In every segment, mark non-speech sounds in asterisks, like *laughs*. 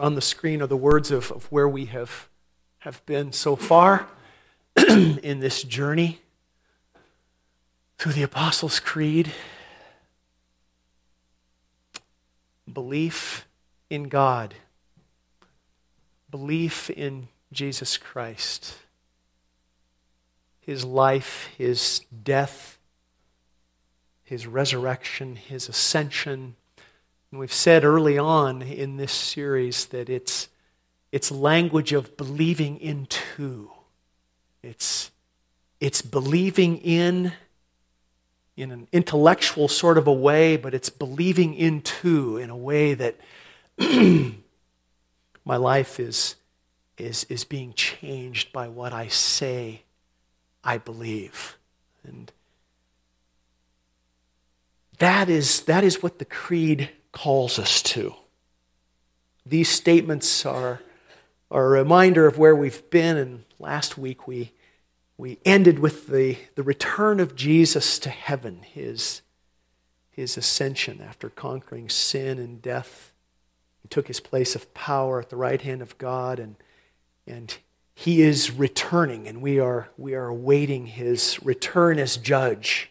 on the screen are the words of, of where we have, have been so far *clears throat* in this journey through the Apostles' Creed. Belief in God, belief in Jesus Christ, his life, his death, his resurrection, his ascension. And we've said early on in this series that it's, it's language of believing into. It's, it's believing in in an intellectual sort of a way, but it's believing into in a way that *clears throat* my life is, is, is being changed by what I say I believe. And that is, that is what the creed calls us to. These statements are, are a reminder of where we've been, and last week we we ended with the, the return of Jesus to heaven, his, his ascension after conquering sin and death. He took his place of power at the right hand of God, and, and he is returning, and we are, we are awaiting his return as judge.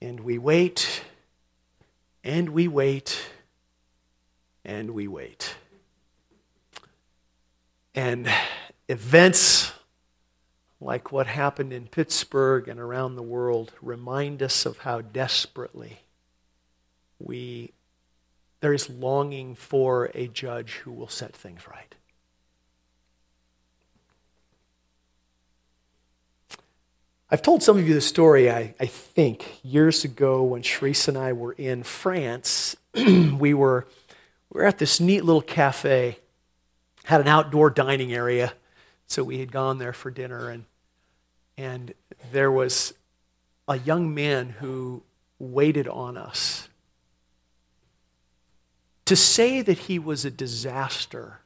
And we wait, and we wait, and we wait. And events like what happened in Pittsburgh and around the world remind us of how desperately we there is longing for a judge who will set things right. I've told some of you the story, I, I think, years ago when Sharice and I were in France. *clears throat* we, were, we were at this neat little cafe, had an outdoor dining area, so we had gone there for dinner. And and there was a young man who waited on us. To say that he was a disaster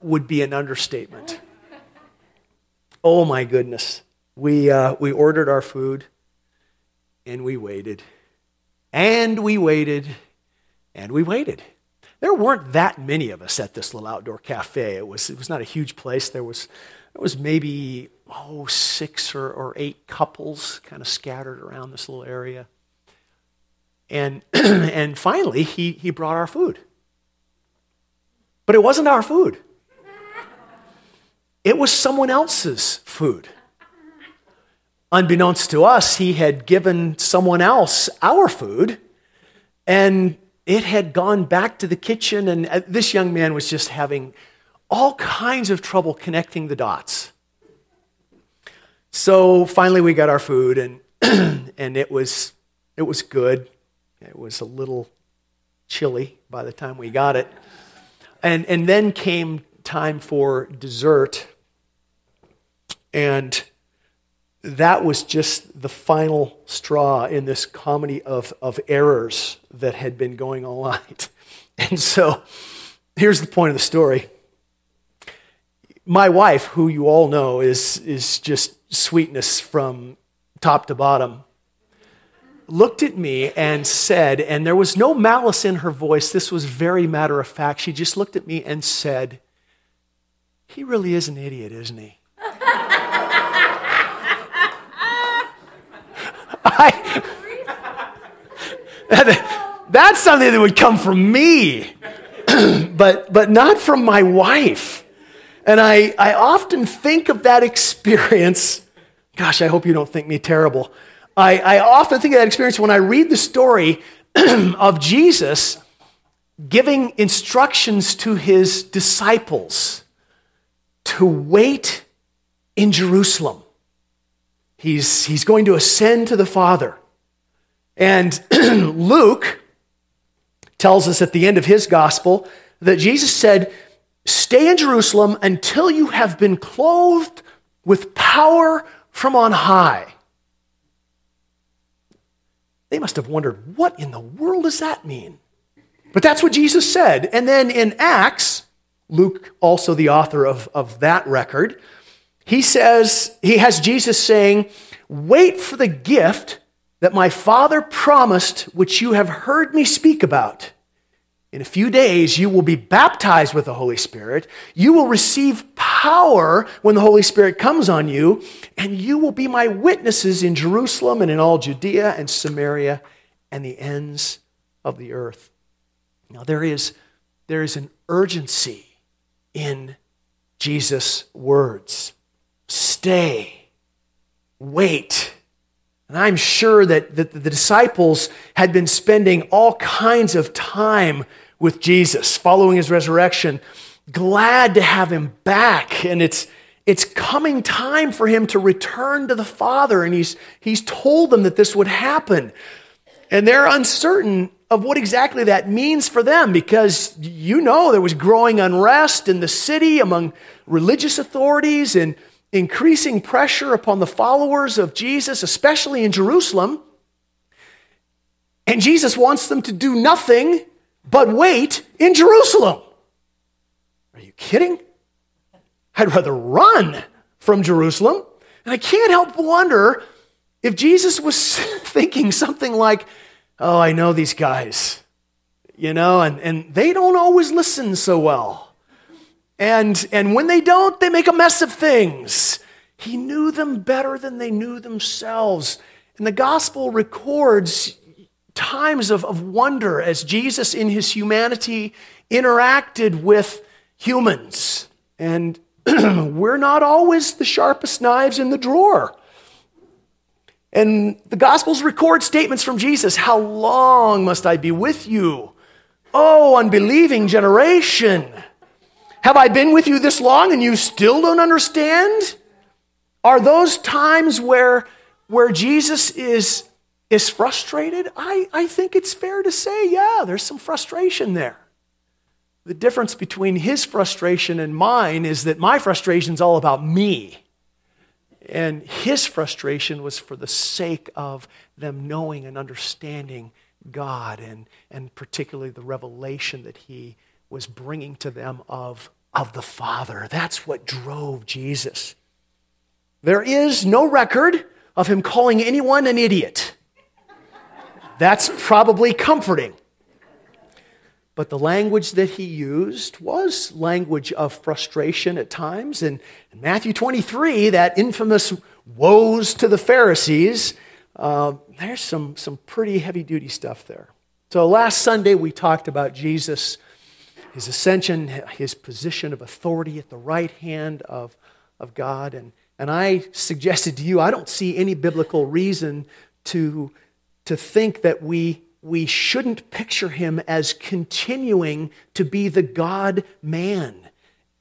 would be an understatement. Oh my goodness. We, uh, we ordered our food and we waited. And we waited and we waited. There weren't that many of us at this little outdoor cafe. It was, it was not a huge place. There was, there was maybe oh, six or, or eight couples kind of scattered around this little area. And, *clears throat* and finally, he, he brought our food. But it wasn't our food, it was someone else's food. Unbeknownst to us, he had given someone else our food, and it had gone back to the kitchen. And uh, this young man was just having all kinds of trouble connecting the dots. So finally, we got our food, and, *clears throat* and it, was, it was good. It was a little chilly by the time we got it. And, and then came time for dessert, and that was just the final straw in this comedy of, of errors that had been going all *laughs* night. And so here's the point of the story. My wife, who you all know, is, is just sweetness from top to bottom, looked at me and said, and there was no malice in her voice, this was very matter of fact. She just looked at me and said, He really is an idiot, isn't he? I, that's something that would come from me, *clears throat* but, but not from my wife. And I, I often think of that experience. Gosh, I hope you don't think me terrible. I, I often think of that experience when I read the story *clears throat* of Jesus giving instructions to his disciples to wait in Jerusalem. He's, he's going to ascend to the Father. And *clears throat* Luke tells us at the end of his gospel that Jesus said, Stay in Jerusalem until you have been clothed with power from on high. They must have wondered, what in the world does that mean? But that's what Jesus said. And then in Acts, Luke, also the author of, of that record, he says, he has Jesus saying, Wait for the gift that my Father promised, which you have heard me speak about. In a few days, you will be baptized with the Holy Spirit. You will receive power when the Holy Spirit comes on you, and you will be my witnesses in Jerusalem and in all Judea and Samaria and the ends of the earth. Now, there is, there is an urgency in Jesus' words stay, wait. And I'm sure that, that the disciples had been spending all kinds of time with Jesus following his resurrection, glad to have him back. And it's, it's coming time for him to return to the Father. And he's, he's told them that this would happen. And they're uncertain of what exactly that means for them because you know there was growing unrest in the city among religious authorities and increasing pressure upon the followers of Jesus, especially in Jerusalem. And Jesus wants them to do nothing but wait in Jerusalem. Are you kidding? I'd rather run from Jerusalem. And I can't help but wonder if Jesus was *laughs* thinking something like, oh, I know these guys, you know, and, and they don't always listen so well. And, and when they don't, they make a mess of things. He knew them better than they knew themselves. And the gospel records times of, of wonder as Jesus, in his humanity, interacted with humans. And *clears throat* we're not always the sharpest knives in the drawer. And the Gospels record statements from Jesus How long must I be with you? Oh, unbelieving generation. Have I been with you this long and you still don't understand? Are those times where, where Jesus is is frustrated? I, I think it's fair to say, yeah, there's some frustration there. The difference between his frustration and mine is that my frustration is all about me. And his frustration was for the sake of them knowing and understanding God and, and particularly the revelation that he was bringing to them of, of the Father. That's what drove Jesus. There is no record of him calling anyone an idiot. That's probably comforting. But the language that he used was language of frustration at times. And in Matthew 23, that infamous woes to the Pharisees, uh, there's some, some pretty heavy duty stuff there. So last Sunday, we talked about Jesus, his ascension, his position of authority at the right hand of, of God. And, and I suggested to you, I don't see any biblical reason to to think that we, we shouldn't picture him as continuing to be the God man.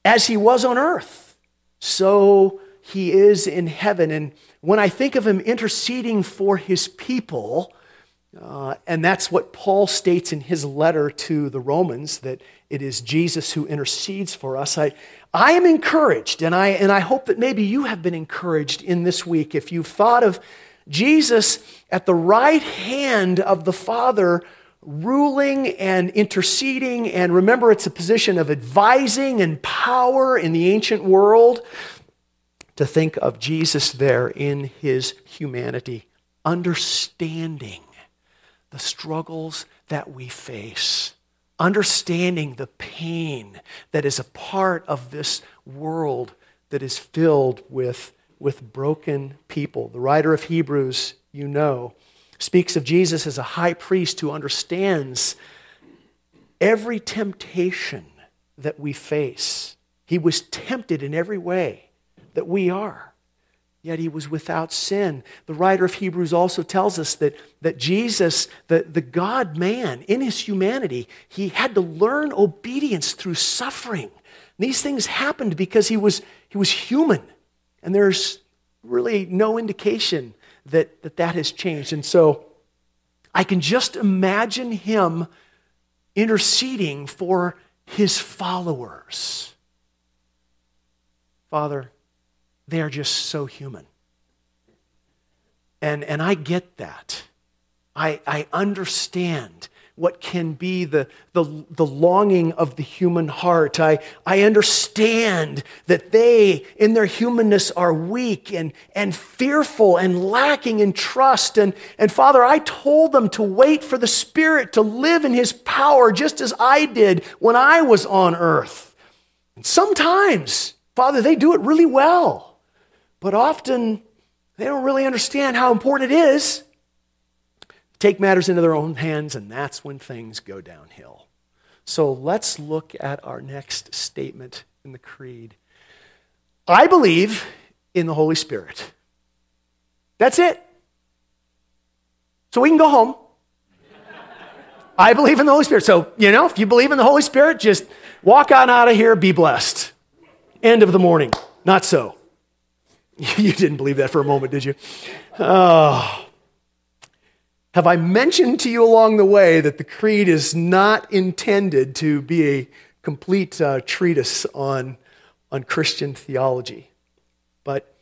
As he was on earth, so he is in heaven. And when I think of him interceding for his people, uh, and that's what Paul states in his letter to the Romans that it is Jesus who intercedes for us. I, I am encouraged, and I, and I hope that maybe you have been encouraged in this week. If you've thought of Jesus at the right hand of the Father, ruling and interceding. And remember, it's a position of advising and power in the ancient world. To think of Jesus there in his humanity, understanding the struggles that we face, understanding the pain that is a part of this world that is filled with with broken people. The writer of Hebrews, you know, speaks of Jesus as a high priest who understands every temptation that we face. He was tempted in every way that we are, yet he was without sin. The writer of Hebrews also tells us that, that Jesus, the, the God man, in his humanity, he had to learn obedience through suffering. these things happened because he was, he was human. And there's really no indication that that, that has changed. And so I can just imagine him interceding for his followers. Father, they are just so human. And, and I get that. I, I understand what can be the, the, the longing of the human heart. I, I understand that they, in their humanness, are weak and, and fearful and lacking in trust. And, and Father, I told them to wait for the Spirit to live in His power, just as I did when I was on earth. And sometimes, Father, they do it really well, but often they don't really understand how important it is take matters into their own hands, and that's when things go downhill. So let's look at our next statement in the Creed. I believe in the Holy Spirit. That's it. So we can go home. I believe in the Holy Spirit. So, you know, if you believe in the Holy Spirit, just walk on out of here, be blessed. End of the morning. Not so. *laughs* You didn't believe that for a moment, did you? Oh. Have I mentioned to you along the way that the creed is not intended to be a complete uh, treatise on, on Christian theology? But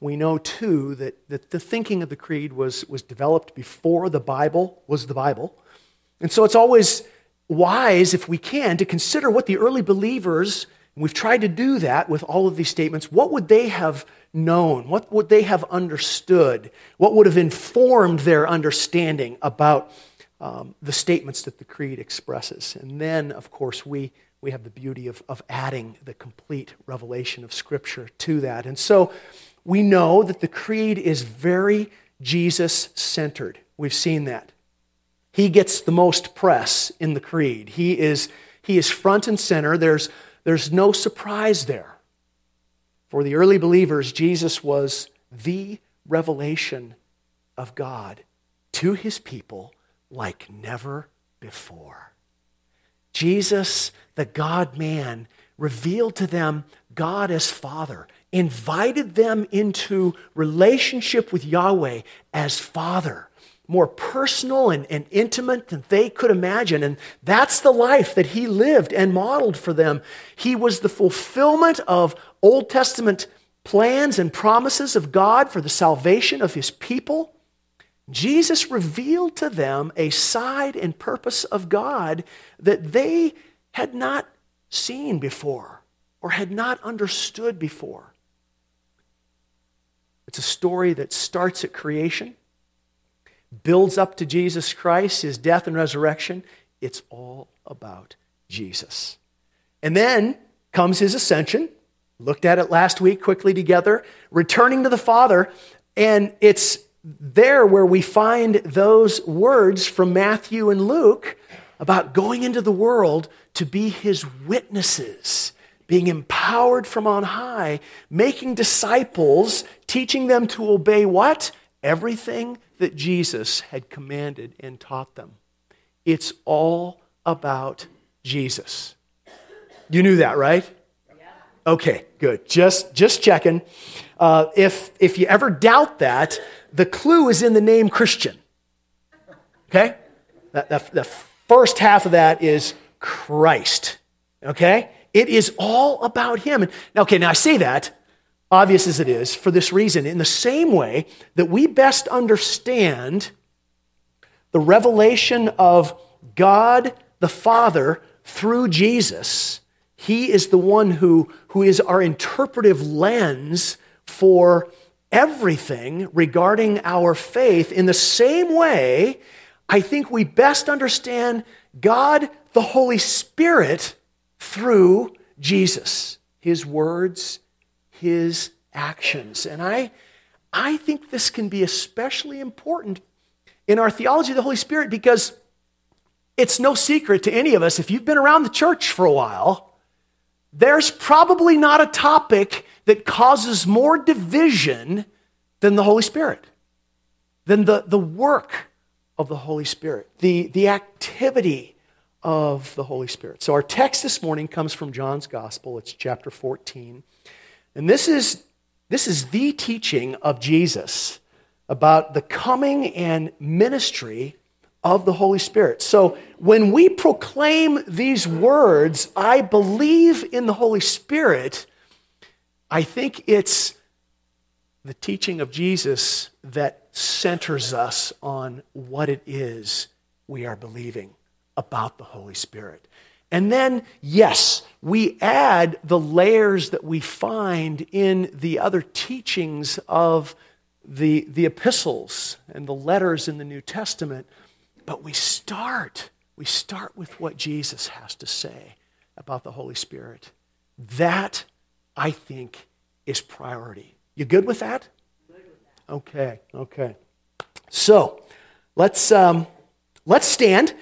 we know too that, that the thinking of the creed was, was developed before the Bible was the Bible. And so it's always wise, if we can, to consider what the early believers, we've tried to do that with all of these statements, what would they have known? What would they have understood? What would have informed their understanding about um, the statements that the Creed expresses? And then, of course, we, we have the beauty of, of adding the complete revelation of Scripture to that. And so we know that the Creed is very Jesus centered. We've seen that. He gets the most press in the Creed. He is, he is front and center. There's, there's no surprise there. For the early believers, Jesus was the revelation of God to his people like never before. Jesus, the God man, revealed to them God as Father, invited them into relationship with Yahweh as Father more personal and, and intimate than they could imagine. And that's the life that he lived and modeled for them. He was the fulfillment of Old Testament plans and promises of God for the salvation of his people. Jesus revealed to them a side and purpose of God that they had not seen before or had not understood before. It's a story that starts at creation builds up to Jesus Christ, his death and resurrection. It's all about Jesus. And then comes his ascension. Looked at it last week quickly together, returning to the Father. And it's there where we find those words from Matthew and Luke about going into the world to be his witnesses, being empowered from on high, making disciples, teaching them to obey what? Everything that Jesus had commanded and taught them. It's all about Jesus. You knew that, right? Okay, good. Just, just checking. Uh, if, if you ever doubt that, the clue is in the name Christian. Okay? The, the, the first half of that is Christ. Okay? It is all about Him. okay, now I say that obvious as it is, for this reason. In the same way that we best understand the revelation of God the Father through Jesus, He is the one who, who is our interpretive lens for everything regarding our faith. In the same way, I think we best understand God the Holy Spirit through Jesus, His words, his actions. And I, I think this can be especially important in our theology of the Holy Spirit because it's no secret to any of us, if you've been around the church for a while, there's probably not a topic that causes more division than the Holy Spirit, than the, the work of the Holy Spirit, the, the activity of the Holy Spirit. So our text this morning comes from John's Gospel. It's chapter 14. And this is, this is the teaching of Jesus about the coming and ministry of the Holy Spirit. So when we proclaim these words, I believe in the Holy Spirit, I think it's the teaching of Jesus that centers us on what it is we are believing. about the Holy Spirit. And then, yes, we add the layers that we find in the other teachings of the, the epistles and the letters in the New Testament. But we start, we start with what Jesus has to say about the Holy Spirit. That, I think, is priority. You good with that? Okay, okay. So let's um, let's stand.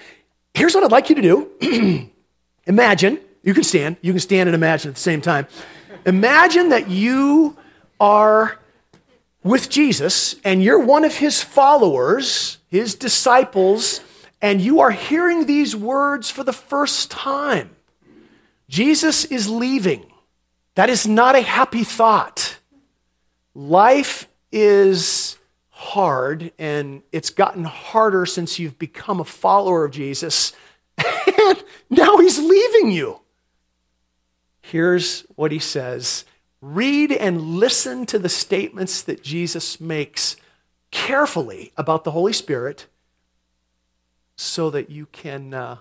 Here's what I'd like you to do. *clears throat* imagine, you can stand, you can stand and imagine at the same time. Imagine that you are with Jesus and you're one of his followers, his disciples, and you are hearing these words for the first time. Jesus is leaving. That is not a happy thought. Life is hard, and it's gotten harder since you've become a follower of Jesus. And now he's leaving you. Here's what he says read and listen to the statements that Jesus makes carefully about the Holy Spirit so that you can uh,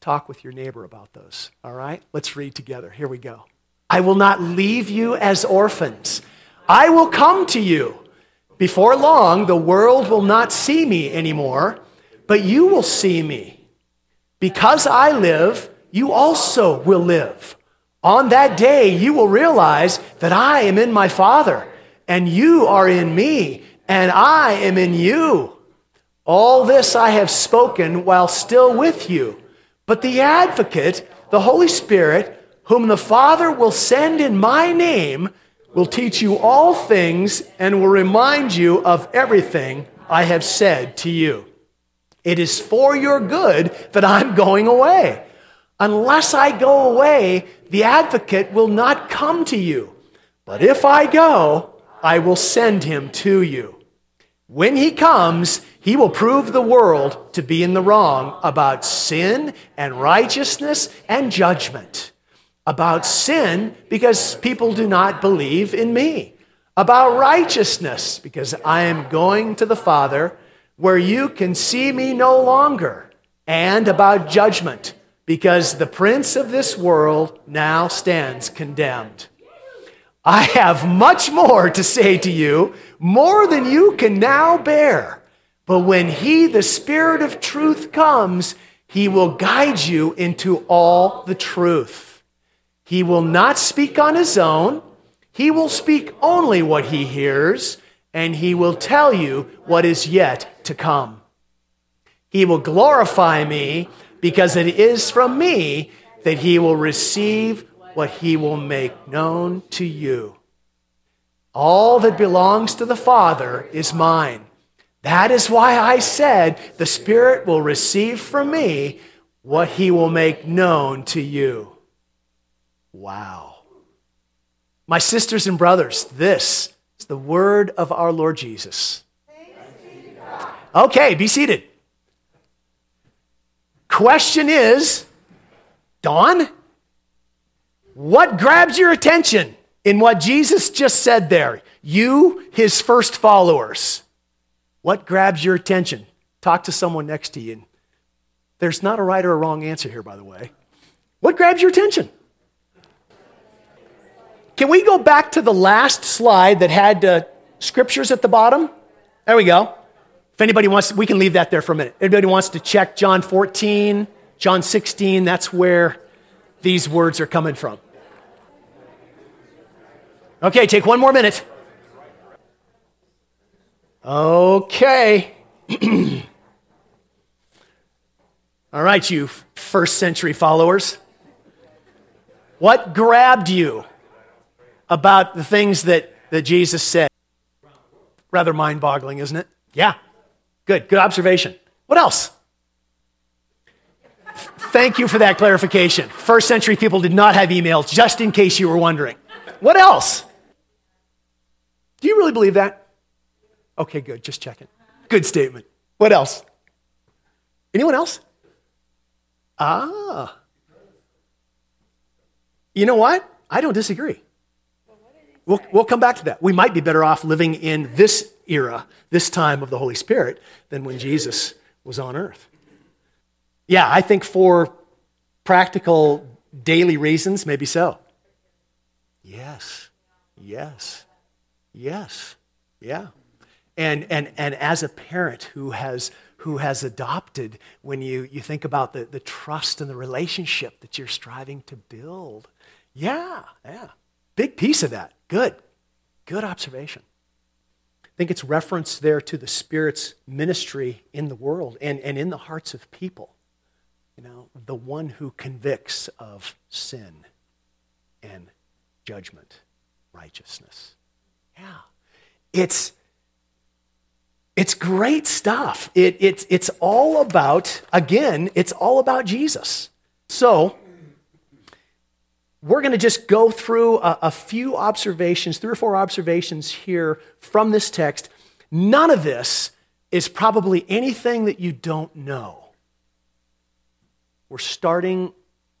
talk with your neighbor about those. All right? Let's read together. Here we go. I will not leave you as orphans, I will come to you. Before long, the world will not see me anymore, but you will see me. Because I live, you also will live. On that day, you will realize that I am in my Father, and you are in me, and I am in you. All this I have spoken while still with you. But the advocate, the Holy Spirit, whom the Father will send in my name, will teach you all things and will remind you of everything I have said to you. It is for your good that I'm going away. Unless I go away, the advocate will not come to you. But if I go, I will send him to you. When he comes, he will prove the world to be in the wrong about sin and righteousness and judgment. About sin, because people do not believe in me. About righteousness, because I am going to the Father where you can see me no longer. And about judgment, because the prince of this world now stands condemned. I have much more to say to you, more than you can now bear. But when he, the Spirit of truth, comes, he will guide you into all the truth. He will not speak on his own, he will speak only what he hears, and he will tell you what is yet to come. He will glorify me because it is from me that he will receive what he will make known to you. All that belongs to the Father is mine. That is why I said, The Spirit will receive from me what he will make known to you. Wow. My sisters and brothers, this is the word of our Lord Jesus. Okay, be seated. Question is Don, what grabs your attention in what Jesus just said there? You, his first followers. What grabs your attention? Talk to someone next to you. There's not a right or a wrong answer here, by the way. What grabs your attention? Can we go back to the last slide that had uh, scriptures at the bottom? There we go. If anybody wants, we can leave that there for a minute. Anybody wants to check John 14, John 16, that's where these words are coming from. Okay, take one more minute. Okay. *clears throat* All right, you first century followers. What grabbed you about the things that, that Jesus said? Rather mind boggling, isn't it? Yeah. Good. Good observation. What else? Thank you for that clarification. First century people did not have emails, just in case you were wondering. What else? Do you really believe that? Okay, good. Just checking. Good statement. What else? Anyone else? Ah. You know what? I don't disagree. We'll, we'll come back to that. We might be better off living in this era, this time of the Holy Spirit, than when Jesus was on earth. Yeah, I think for practical daily reasons, maybe so. Yes, yes, yes, yeah. And, and, and as a parent who has, who has adopted, when you, you think about the, the trust and the relationship that you're striving to build, yeah, yeah. Big piece of that. Good. Good observation. I think it's reference there to the Spirit's ministry in the world and, and in the hearts of people. You know, the one who convicts of sin and judgment, righteousness. Yeah. It's it's great stuff. It, it, it's all about, again, it's all about Jesus. So, we're going to just go through a, a, few observations, three or four observations here from this text. None of this is probably anything that you don't know. We're starting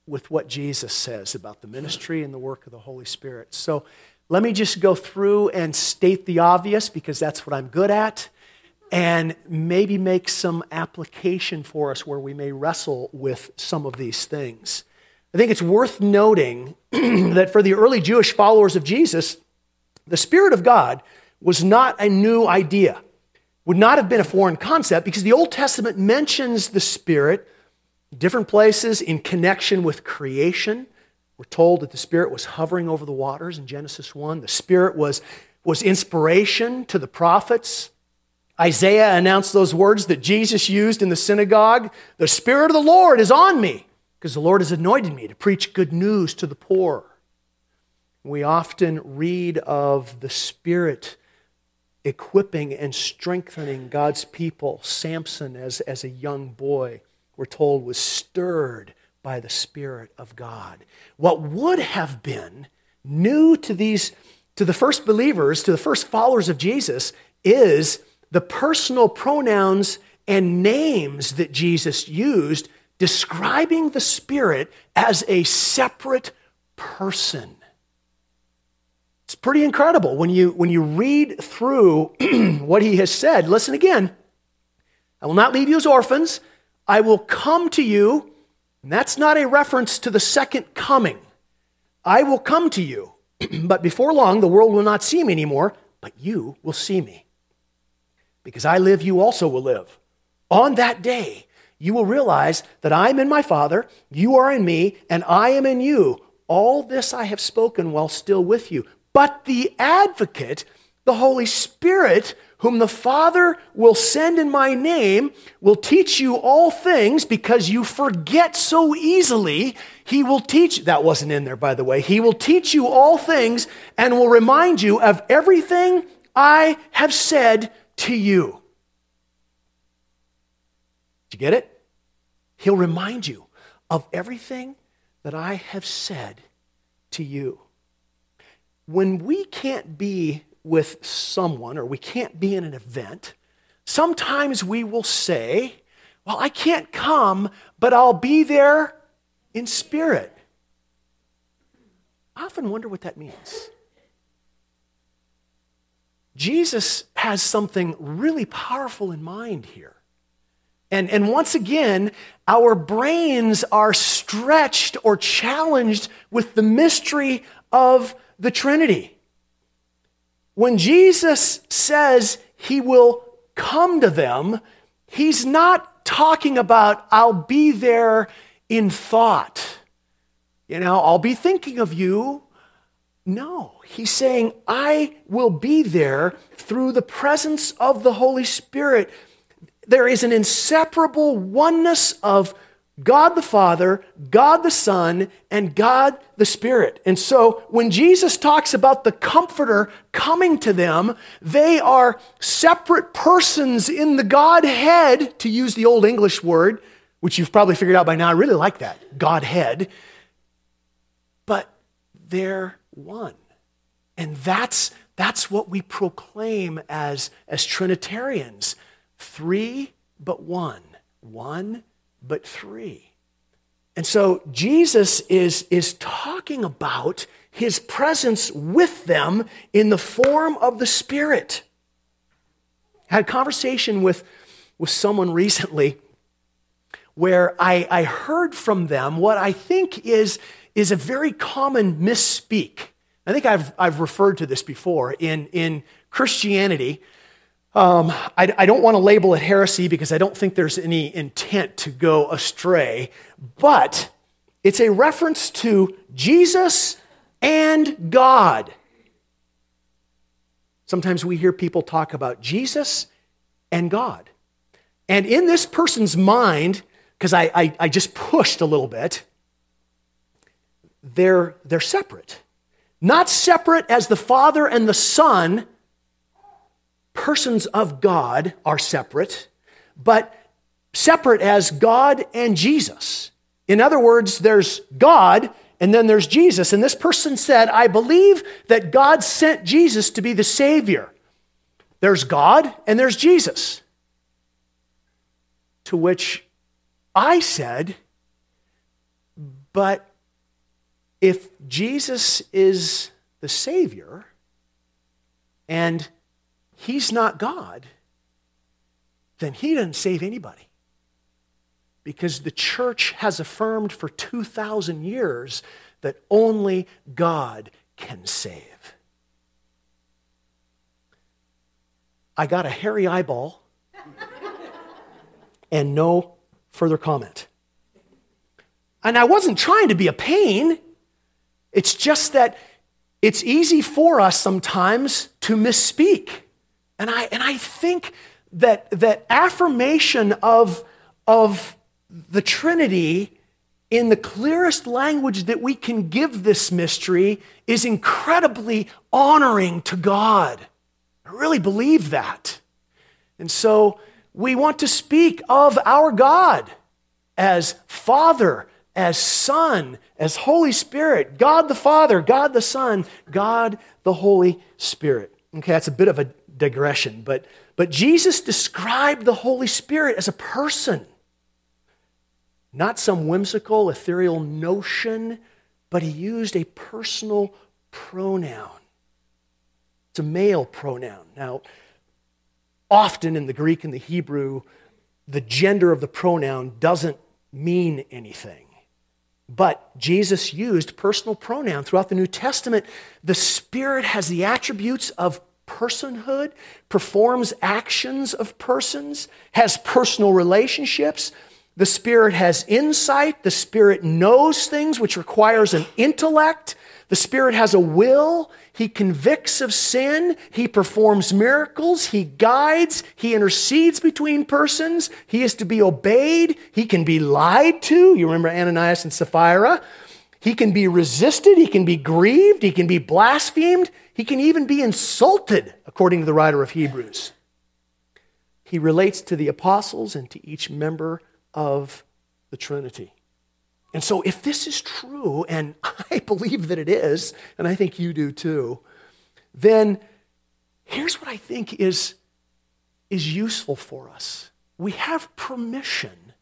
with what Jesus says about the ministry and the work of the Holy Spirit. So let me just go through and state the obvious because that's what I'm good at, and maybe make some application for us where we may wrestle with some of these things. I think it's worth noting *clears throat* that for the early Jewish followers of Jesus, the Spirit of God was not a new idea, would not have been a foreign concept because the Old Testament mentions the Spirit different places in connection with creation. We're told that the Spirit was hovering over the waters in Genesis 1. The Spirit was, was inspiration to the prophets. Isaiah announced those words that Jesus used in the synagogue The Spirit of the Lord is on me because the Lord has anointed me to preach good news to the poor. We often read of the Spirit equipping and strengthening God's people. Samson, as, as a young boy, we're told, was stirred by the Spirit of God. What would have been new to these, to the first believers, to the first followers of Jesus, is the personal pronouns and names that Jesus used describing the Spirit as a separate person. It's pretty incredible when you, when you read through *clears throat* what he has said. Listen again. I will not leave you as orphans. I will come to you. And that's not a reference to the second coming. I will come to you. *clears throat* but before long, the world will not see me anymore, but you will see me. Because I live, you also will live. On that day, you will realize that I'm in my Father, you are in me, and I am in you. All this I have spoken while still with you. But the advocate, the Holy Spirit, whom the Father will send in my name, will teach you all things because you forget so easily. He will teach, that wasn't in there, by the way. He will teach you all things and will remind you of everything I have said to you. You get it? He'll remind you of everything that I have said to you. When we can't be with someone or we can't be in an event, sometimes we will say, Well, I can't come, but I'll be there in spirit. I often wonder what that means. Jesus has something really powerful in mind here. And, and once again, our brains are stretched or challenged with the mystery of the Trinity. When Jesus says he will come to them, he's not talking about, I'll be there in thought. You know, I'll be thinking of you. No, he's saying, I will be there through the presence of the Holy Spirit there is an inseparable oneness of God the Father, God the Son, and God the Spirit. And so when Jesus talks about the Comforter coming to them, they are separate persons in the Godhead, to use the Old English word, which you've probably figured out by now. I really like that Godhead. But they're one. And that's, that's what we proclaim as, as Trinitarians three but one, one but three. And so Jesus is, is talking about his presence with them in the form of the Spirit. I had a conversation with, with someone recently where I, I heard from them what I think is, is a very common misspeak. I think I've, I've referred to this before. In, in Christianity, um, I, I don't want to label it heresy because I don't think there's any intent to go astray, but it's a reference to Jesus and God. Sometimes we hear people talk about Jesus and God. And in this person's mind, because I, I, I, just pushed a little bit, they're, they're separate. Not separate as the Father and the Son, persons of God are separate, but separate as God and Jesus. In other words, there's God and then there's Jesus. And this person said, I believe that God sent Jesus to be the Savior. There's God and there's Jesus. To which I said, but if Jesus is the Savior and He's not God, then He doesn't save anybody. Because the church has affirmed for 2,000 years that only God can save. I got a hairy eyeball *laughs* and no further comment. And I wasn't trying to be a pain. It's just that it's easy for us sometimes to misspeak. And I, and I think that, that affirmation of, of the Trinity in the clearest language that we can give this mystery is incredibly honoring to God. I really believe that. And so we want to speak of our God as Father, as Son, as Holy Spirit, God the Father, God the Son, God the Holy Spirit. Okay, that's a bit of a digression, but, but Jesus described the Holy Spirit as a person, not some whimsical, ethereal notion, but he used a personal pronoun. It's a male pronoun. Now, often in the Greek and the Hebrew, the gender of the pronoun doesn't mean anything. But Jesus used personal pronoun throughout the New Testament. The Spirit has the attributes of personhood, performs actions of persons, has personal relationships. The Spirit has insight. The Spirit knows things, which requires an intellect. The Spirit has a will. He convicts of sin. He performs miracles. He guides. He intercedes between persons. He is to be obeyed. He can be lied to. You remember Ananias and Sapphira? He can be resisted. He can be grieved. He can be blasphemed. He can even be insulted, according to the writer of Hebrews. He relates to the apostles and to each member of the Trinity. And so, if this is true, and *laughs* I believe that it is, and I think you do too, then here's what I think is, is useful for us. We have permission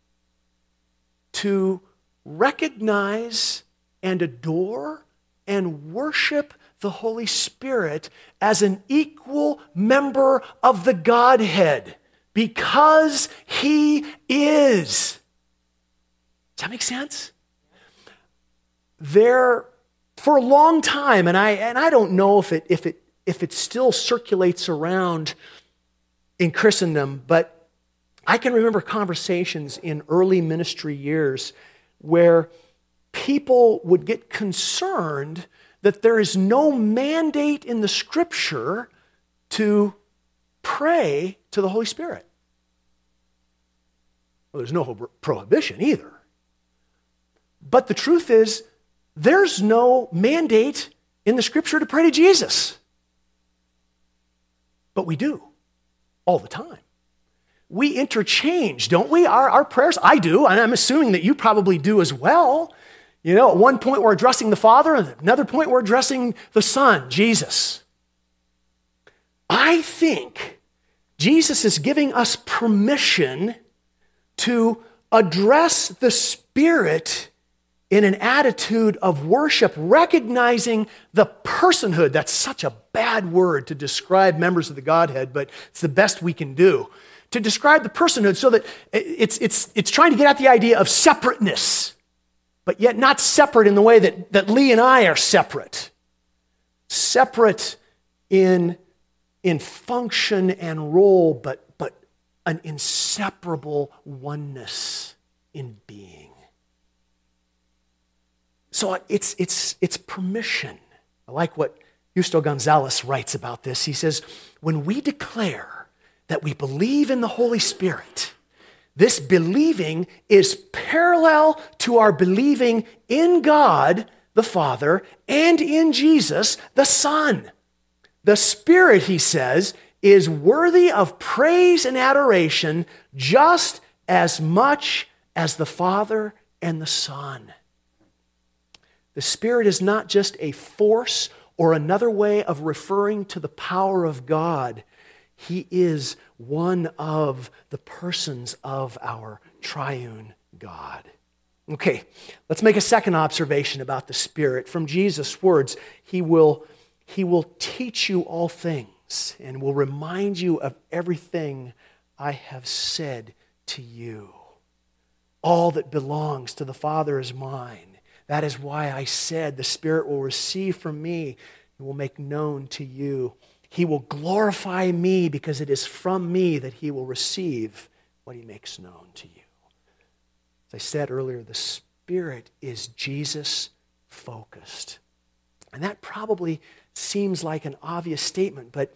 to recognize and adore and worship the Holy Spirit as an equal member of the Godhead because He is. Does that make sense? there for a long time, and I, and I don't know if it, if, it, if it still circulates around in Christendom, but I can remember conversations in early ministry years where people would get concerned that there is no mandate in the scripture to pray to the Holy Spirit. Well, there's no prohibition either. But the truth is, there's no mandate in the scripture to pray to Jesus. But we do all the time. We interchange, don't we? Our, our prayers, I do, and I'm assuming that you probably do as well. You know, at one point we're addressing the Father, and another point we're addressing the Son, Jesus. I think Jesus is giving us permission to address the Spirit in an attitude of worship, recognizing the personhood. That's such a bad word to describe members of the Godhead, but it's the best we can do. to describe the personhood so that it's, it's, it's trying to get at the idea of separateness, but yet not separate in the way that, that Lee and I are separate. Separate in, in function and role, but, but an inseparable oneness in being. So it's, it's, it's permission. I like what Justo Gonzalez writes about this. He says, When we declare that we believe in the Holy Spirit, this believing is parallel to our believing in God the Father and in Jesus the Son. The Spirit, he says, is worthy of praise and adoration just as much as the Father and the Son. The Spirit is not just a force or another way of referring to the power of God. He is one of the persons of our triune God. Okay, let's make a second observation about the Spirit. From Jesus' words, He will, he will teach you all things and will remind you of everything I have said to you. All that belongs to the Father is mine. That is why I said, The Spirit will receive from me and will make known to you. He will glorify me because it is from me that he will receive what he makes known to you. As I said earlier, the Spirit is Jesus focused. And that probably seems like an obvious statement, but,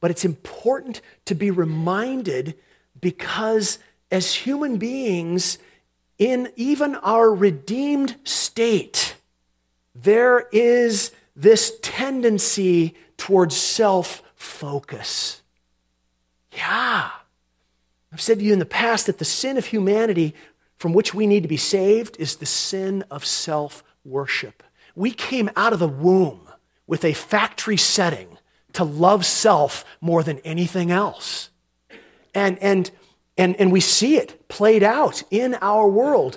but it's important to be reminded because as human beings, in even our redeemed state, there is this tendency towards self focus. Yeah. I've said to you in the past that the sin of humanity from which we need to be saved is the sin of self worship. We came out of the womb with a factory setting to love self more than anything else. And, and and, and we see it played out in our world.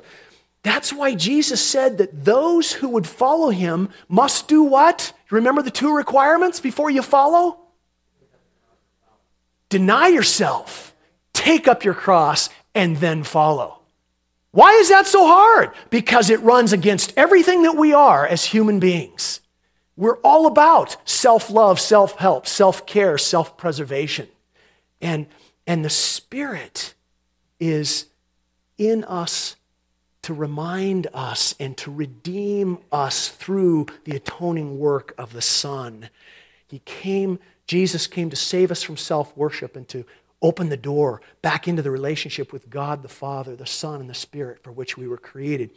That's why Jesus said that those who would follow him must do what? Remember the two requirements before you follow? Deny yourself, take up your cross, and then follow. Why is that so hard? Because it runs against everything that we are as human beings. We're all about self love, self help, self care, self preservation. And and the Spirit is in us to remind us and to redeem us through the atoning work of the Son. He came, Jesus came to save us from self worship and to open the door back into the relationship with God the Father, the Son, and the Spirit for which we were created.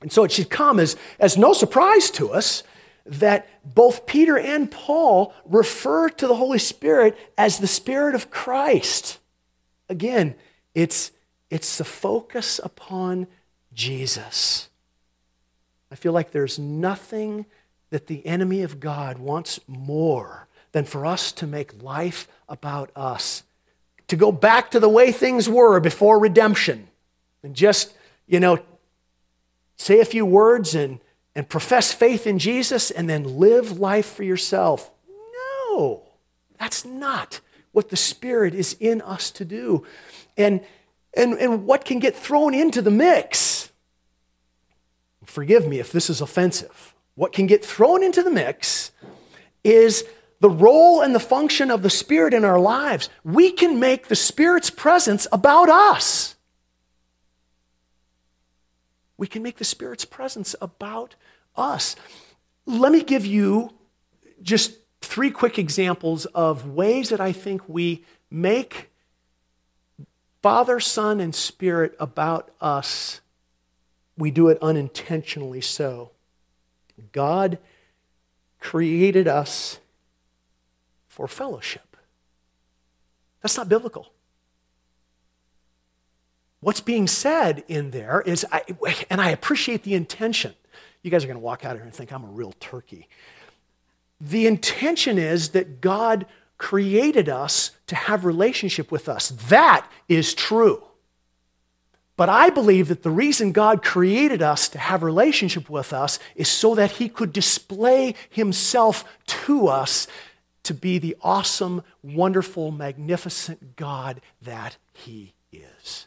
And so it should come as, as no surprise to us that both Peter and Paul refer to the Holy Spirit as the Spirit of Christ. Again, it's, it's the focus upon Jesus. I feel like there's nothing that the enemy of God wants more than for us to make life about us, to go back to the way things were before redemption and just, you know, say a few words and and profess faith in Jesus and then live life for yourself. No, that's not what the Spirit is in us to do. And, and, and what can get thrown into the mix? Forgive me if this is offensive. What can get thrown into the mix is the role and the function of the Spirit in our lives. We can make the Spirit's presence about us. We can make the Spirit's presence about us. Let me give you just three quick examples of ways that I think we make Father, Son, and Spirit about us. We do it unintentionally so. God created us for fellowship. That's not biblical. What's being said in there is, and I appreciate the intention. You guys are going to walk out of here and think I'm a real turkey. The intention is that God created us to have relationship with us. That is true. But I believe that the reason God created us to have relationship with us is so that he could display himself to us to be the awesome, wonderful, magnificent God that he is.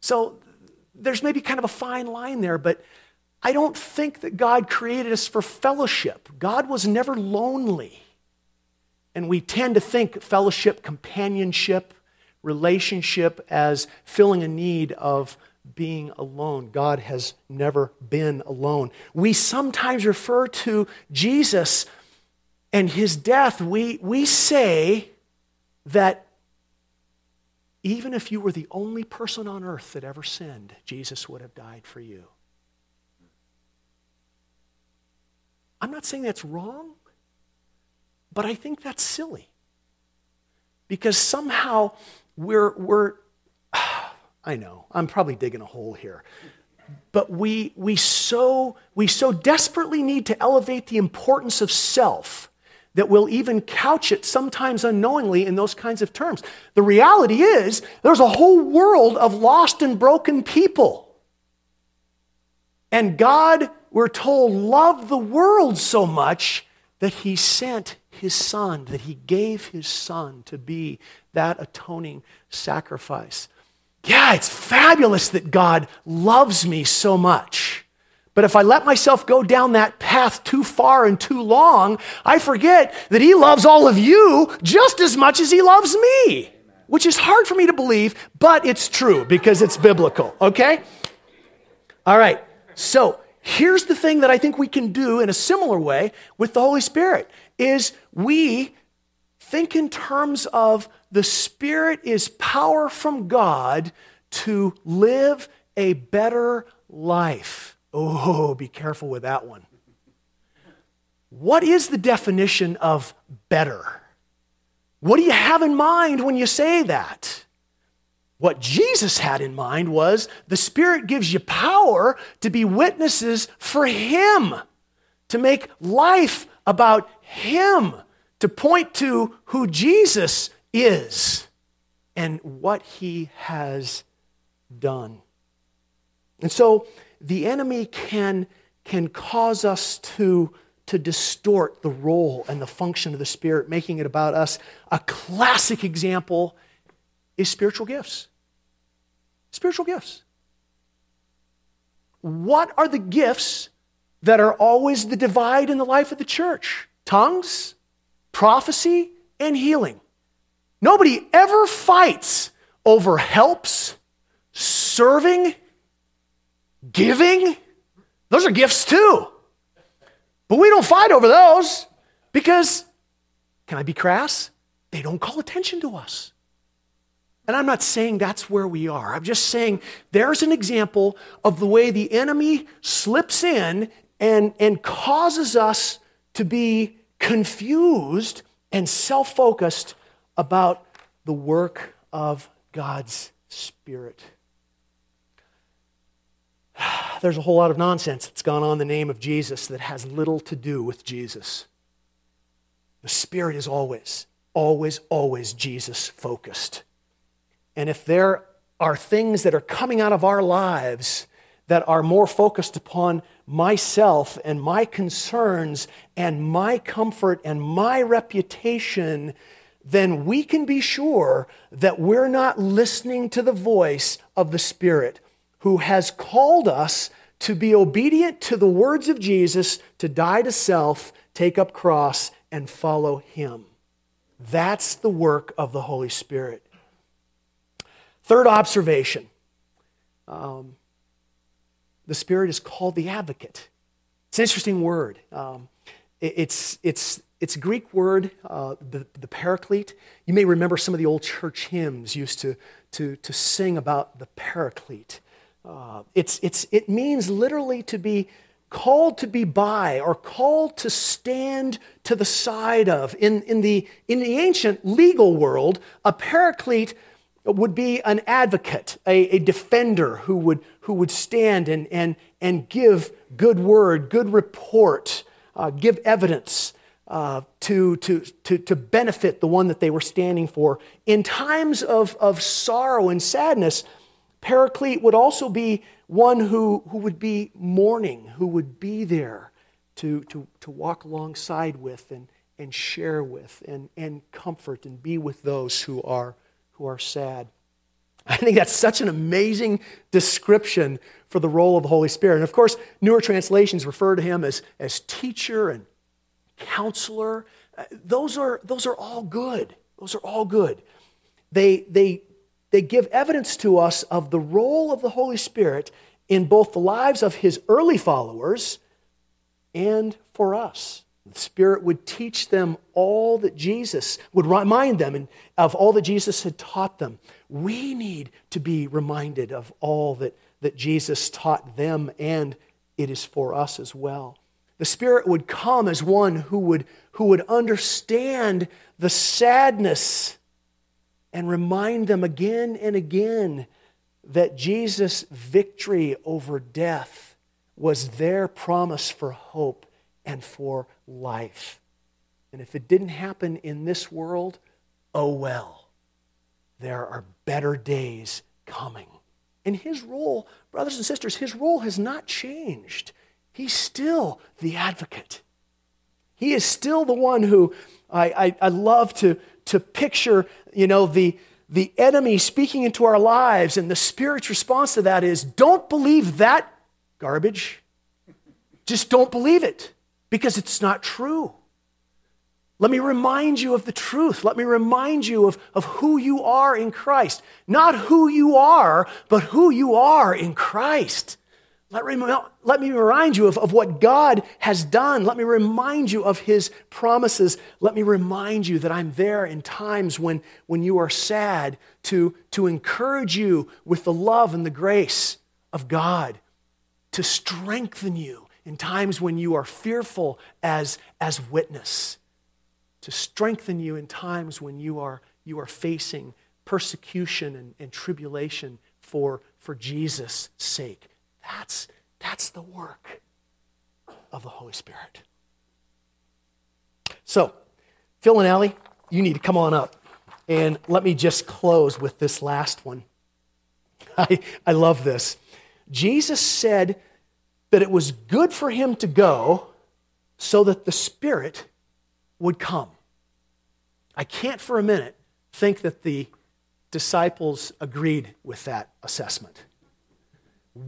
So there's maybe kind of a fine line there, but I don't think that God created us for fellowship. God was never lonely. And we tend to think fellowship, companionship, relationship as filling a need of being alone. God has never been alone. We sometimes refer to Jesus and his death, we, we say that even if you were the only person on earth that ever sinned, Jesus would have died for you. I'm not saying that's wrong, but I think that's silly. Because somehow we're, we're *sighs* I know, I'm probably digging a hole here. But we, we, so, we so desperately need to elevate the importance of self that we'll even couch it sometimes unknowingly in those kinds of terms. The reality is, there's a whole world of lost and broken people. And God, we're told, loved the world so much that he sent his son, that he gave his son to be that atoning sacrifice. Yeah, it's fabulous that God loves me so much. But if I let myself go down that path too far and too long, I forget that He loves all of you just as much as He loves me, which is hard for me to believe, but it's true because it's biblical, okay? All right, so here's the thing that I think we can do in a similar way with the Holy Spirit is we think in terms of the Spirit is power from God to live a better life. Oh, be careful with that one. What is the definition of better? What do you have in mind when you say that? What Jesus had in mind was the Spirit gives you power to be witnesses for Him, to make life about Him, to point to who Jesus is and what He has done. And so the enemy can, can cause us to, to distort the role and the function of the Spirit, making it about us. A classic example is spiritual gifts. Spiritual gifts. What are the gifts that are always the divide in the life of the church? Tongues, prophecy, and healing. Nobody ever fights over helps, serving, Giving, those are gifts too. But we don't fight over those because, can I be crass? They don't call attention to us. And I'm not saying that's where we are. I'm just saying there's an example of the way the enemy slips in and, and causes us to be confused and self focused about the work of God's Spirit. *sighs* there's a whole lot of nonsense that's gone on in the name of Jesus that has little to do with Jesus. The Spirit is always, always, always Jesus focused. And if there are things that are coming out of our lives that are more focused upon myself and my concerns and my comfort and my reputation, then we can be sure that we're not listening to the voice of the Spirit who has called us to be obedient to the words of Jesus, to die to self, take up cross, and follow him. That's the work of the Holy Spirit. Third observation um, the Spirit is called the advocate. It's an interesting word. Um, it, it's, it's, it's a Greek word, uh, the, the paraclete. You may remember some of the old church hymns used to, to, to sing about the paraclete. Uh, it's, it's, it means literally to be called to be by or called to stand to the side of. In, in, the, in the ancient legal world, a paraclete would be an advocate, a, a defender who would, who would stand and, and, and give good word, good report, uh, give evidence. Uh, to, to, to, to benefit the one that they were standing for. In times of, of sorrow and sadness, Paraclete would also be one who, who would be mourning, who would be there to, to, to walk alongside with and, and share with and, and comfort and be with those who are, who are sad. I think that's such an amazing description for the role of the Holy Spirit. And of course, newer translations refer to him as, as teacher and counselor. Uh, those, are, those are all good. Those are all good. They, they, they give evidence to us of the role of the Holy Spirit in both the lives of his early followers and for us. The Spirit would teach them all that Jesus, would remind them of all that Jesus had taught them. We need to be reminded of all that, that Jesus taught them, and it is for us as well. The Spirit would come as one who would, who would understand the sadness and remind them again and again that Jesus' victory over death was their promise for hope and for life. And if it didn't happen in this world, oh well. There are better days coming. And his role, brothers and sisters, his role has not changed. He's still the advocate. He is still the one who I, I, I love to, to picture, you know, the, the enemy speaking into our lives, and the Spirit's response to that is don't believe that garbage. Just don't believe it because it's not true. Let me remind you of the truth. Let me remind you of, of who you are in Christ. Not who you are, but who you are in Christ. Let, let me remind you of, of what God has done. Let me remind you of His promises. Let me remind you that I'm there in times when, when you are sad to, to encourage you with the love and the grace of God, to strengthen you in times when you are fearful as, as witness, to strengthen you in times when you are, you are facing persecution and, and tribulation for, for Jesus' sake. That's, that's the work of the Holy Spirit. So, Phil and Allie, you need to come on up. And let me just close with this last one. *laughs* I, I love this. Jesus said that it was good for him to go so that the Spirit would come. I can't for a minute think that the disciples agreed with that assessment.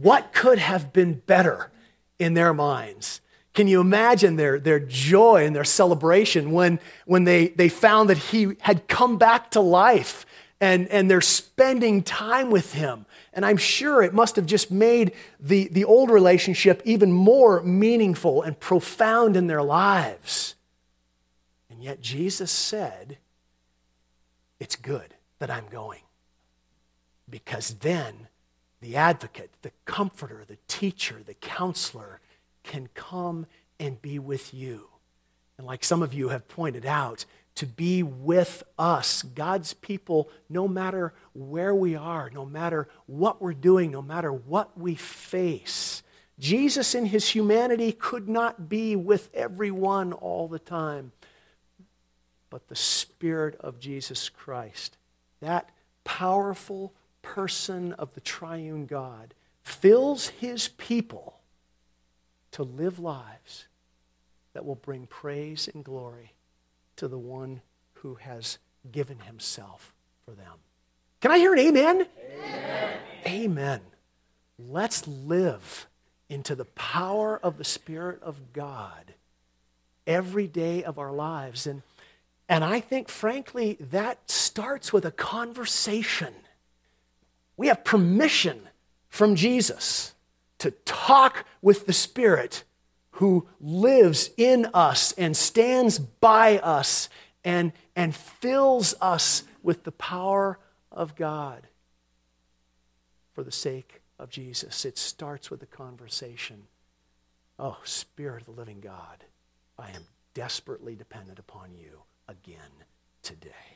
What could have been better in their minds? Can you imagine their, their joy and their celebration when, when they, they found that he had come back to life and, and they're spending time with him? And I'm sure it must have just made the, the old relationship even more meaningful and profound in their lives. And yet Jesus said, It's good that I'm going. Because then the advocate, the comforter, the teacher, the counselor can come and be with you. And like some of you have pointed out, to be with us, God's people, no matter where we are, no matter what we're doing, no matter what we face. Jesus, in his humanity, could not be with everyone all the time. But the Spirit of Jesus Christ, that powerful person of the triune God, fills his people to live lives that will bring praise and glory to the one who has given himself for them. Can I hear an amen? Amen. amen. Let's live into the power of the Spirit of God every day of our lives. And, and I think, frankly, that starts with a conversation. We have permission from Jesus to talk with the Spirit who lives in us and stands by us and, and fills us with the power of God for the sake of Jesus. It starts with a conversation. Oh, Spirit of the living God, I am desperately dependent upon you again today.